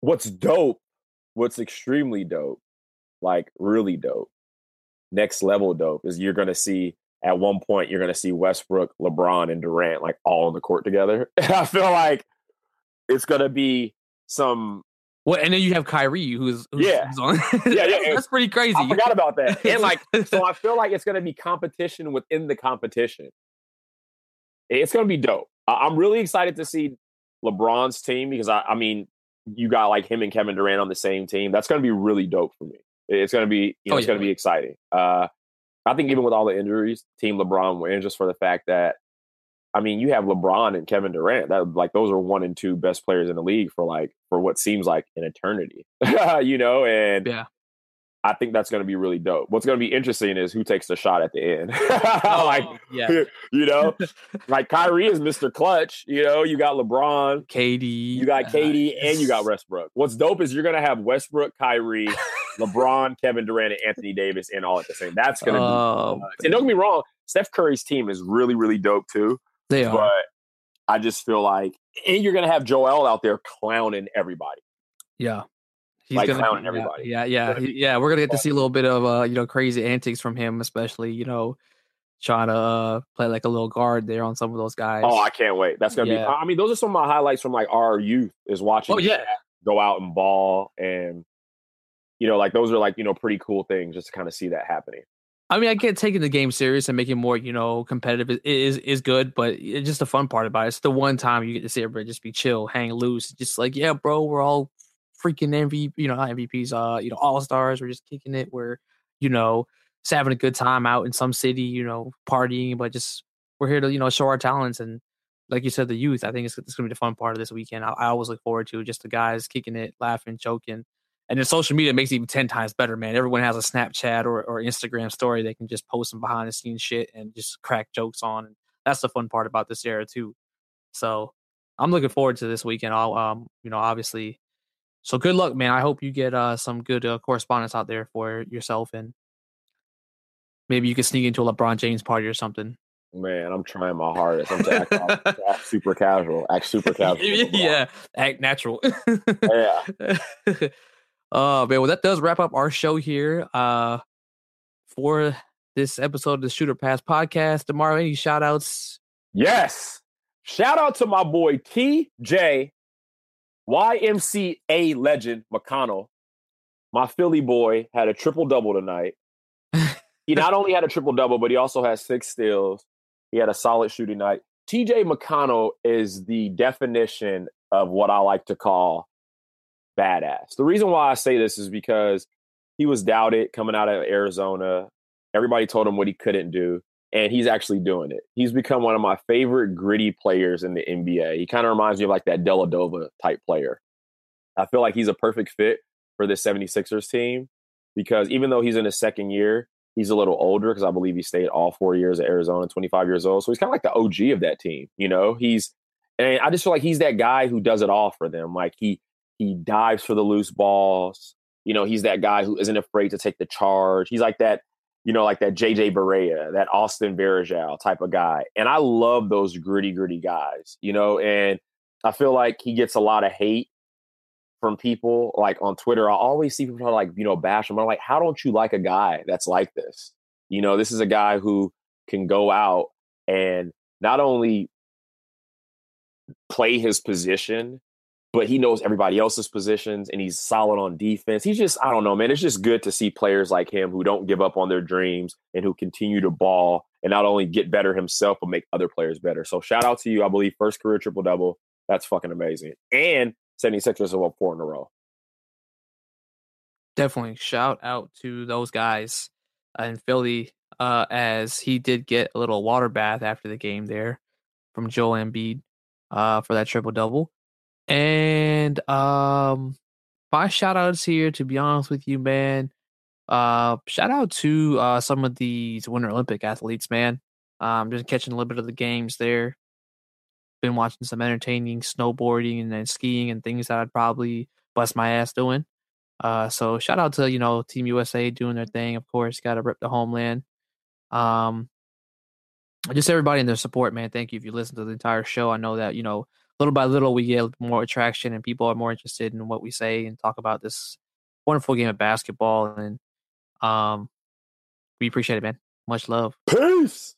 Speaker 3: what's dope, what's extremely dope, like really dope, next level dope, is you're going to see at one point, you're going to see Westbrook, LeBron, and Durant like all on the court together. *laughs* And I feel like it's going to be some.
Speaker 2: Well, and then you have Kyrie, who's, who's
Speaker 3: Yeah.
Speaker 2: who's on. *laughs*
Speaker 3: Yeah, yeah,
Speaker 2: that's pretty crazy.
Speaker 3: I forgot about that. *laughs* And like, so I feel like it's going to be competition within the competition. It's going to be dope. I'm really excited to see LeBron's team because I, I mean, you got like him and Kevin Durant on the same team. That's going to be really dope for me. It's going to be, you know,
Speaker 2: Oh,
Speaker 3: it's
Speaker 2: yeah.
Speaker 3: going to be exciting. Uh, I think even with all the injuries, Team LeBron wins just for the fact that, I mean, you have LeBron and Kevin Durant. That like those are one and two best players in the league for like for what seems like an eternity, *laughs* you know. And
Speaker 2: Yeah.
Speaker 3: I think that's going to be really dope. What's going to be interesting is who takes the shot at the end. *laughs*
Speaker 2: Oh,
Speaker 3: like,
Speaker 2: yeah. *laughs*
Speaker 3: you know, like Kyrie is Mr. Clutch. You know, you got LeBron,
Speaker 2: KD.
Speaker 3: you got
Speaker 2: uh,
Speaker 3: KD, and you got Westbrook. What's dope is you're going to have Westbrook, Kyrie, LeBron, Kevin Durant, and Anthony Davis in all at the same. That's going to
Speaker 2: Oh,
Speaker 3: be. nuts. and don't get me wrong, Steph Curry's team is really, really dope too.
Speaker 2: they are.
Speaker 3: But I just feel like, and you're going to have Joel out there clowning everybody.
Speaker 2: Yeah. He's
Speaker 3: Like
Speaker 2: gonna
Speaker 3: clowning
Speaker 2: yeah,
Speaker 3: everybody.
Speaker 2: Yeah, yeah,
Speaker 3: Gonna
Speaker 2: yeah. We're gonna get to see a little bit of uh, you know, crazy antics from him, especially you know, trying to uh, play like a little guard there on some of those guys.
Speaker 3: Oh, I can't wait. That's gonna
Speaker 2: Yeah.
Speaker 3: be. I mean, those are some of my highlights from like our youth is watching.
Speaker 2: Oh, yeah.
Speaker 3: go out and ball, and you know, like those are like you know pretty cool things just to kind of see that happening.
Speaker 2: I mean, I get taking the game serious and making more, you know, competitive is is, good, but it's just the fun part about it. It's the one time you get to see everybody just be chill, hang loose, just like, yeah, bro, we're all freaking MVP, you know, not MVPs, uh, you know, all stars. We're just kicking it. We're, you know, just having a good time out in some city, you know, partying, but just we're here to, you know, show our talents and. Like you said, the youth. I think it's, it's going to be the fun part of this weekend. I, I always look forward to just the guys kicking it, laughing, joking, and then social media makes it even 10 times better, man. Everyone has a Snapchat or, or Instagram story they can just post some behind the scenes shit and just crack jokes on. And that's the fun part about this era too. So I'm looking forward to this weekend. I'll um, you know, obviously. So good luck, man. I hope you get uh some good uh, correspondence out there for yourself and maybe you can sneak into a LeBron James party or something.
Speaker 3: Man, I'm trying my hardest. I'm to act, act super casual. Act super *laughs* casual.
Speaker 2: yeah, act natural.
Speaker 3: yeah. *laughs*
Speaker 2: uh man, well that does wrap up our show here. Uh for this episode of the Shooter Pass podcast. Tomorrow, any shout outs?
Speaker 3: Yes. Shout out to my boy TJ YMCA legend McConnell. my Philly boy had a triple double tonight. *laughs* he not only had a triple double, but he also has six steals. He had a solid shooting night. TJ McConnell is the definition of what I like to call badass. The reason why I say this is because he was doubted coming out of Arizona. Everybody told him what he couldn't do, and he's actually doing it. He's become one of my favorite gritty players in the NBA. He kind of reminds me of like that Dellavedova type player. I feel like he's a perfect fit for the 76ers team because even though he's in his second year, he's a little older because I believe he stayed all four years at Arizona, 25 years old. So he's kind of like the OG of that team. You know, he's and I just feel like he's that guy who does it all for them. Like he he dives for the loose balls. You know, he's that guy who isn't afraid to take the charge. He's like that, you know, like that JJ Barea, that Austin Varejao type of guy. And I love those gritty, gritty guys, you know, and I feel like he gets a lot of hate from people like on Twitter. I always see people like, you know, bash him. I'm like, how don't you like a guy that's like this? You know, this is a guy who can go out and not only play his position, but he knows everybody else's positions and he's solid on defense. He's just, I don't know, man. It's just good to see players like him who don't give up on their dreams and who continue to ball and not only get better himself, but make other players better. So shout out to you. I believe first career triple double. That's fucking amazing. And 76ers have won four in a row.
Speaker 2: Definitely shout out to those guys in Philly uh, as he did get a little water bath after the game there from Joel Embiid uh, for that triple double. And um, my shout outs here, to be honest with you, man. Uh, shout out to uh, some of these Winter Olympic athletes, man. Um, just catching a little bit of the games there. Been watching some entertaining snowboarding and then skiing and things that I'd probably bust my ass doing. Uh, so shout out to you know Team USA doing their thing. Of course, got to rip the homeland. Um, just everybody in their support, man. Thank you if you listen to the entire show. I know that you know little by little we get more attraction and people are more interested in what we say and talk about this wonderful game of basketball. And um, we appreciate it, man. Much love.
Speaker 3: Peace.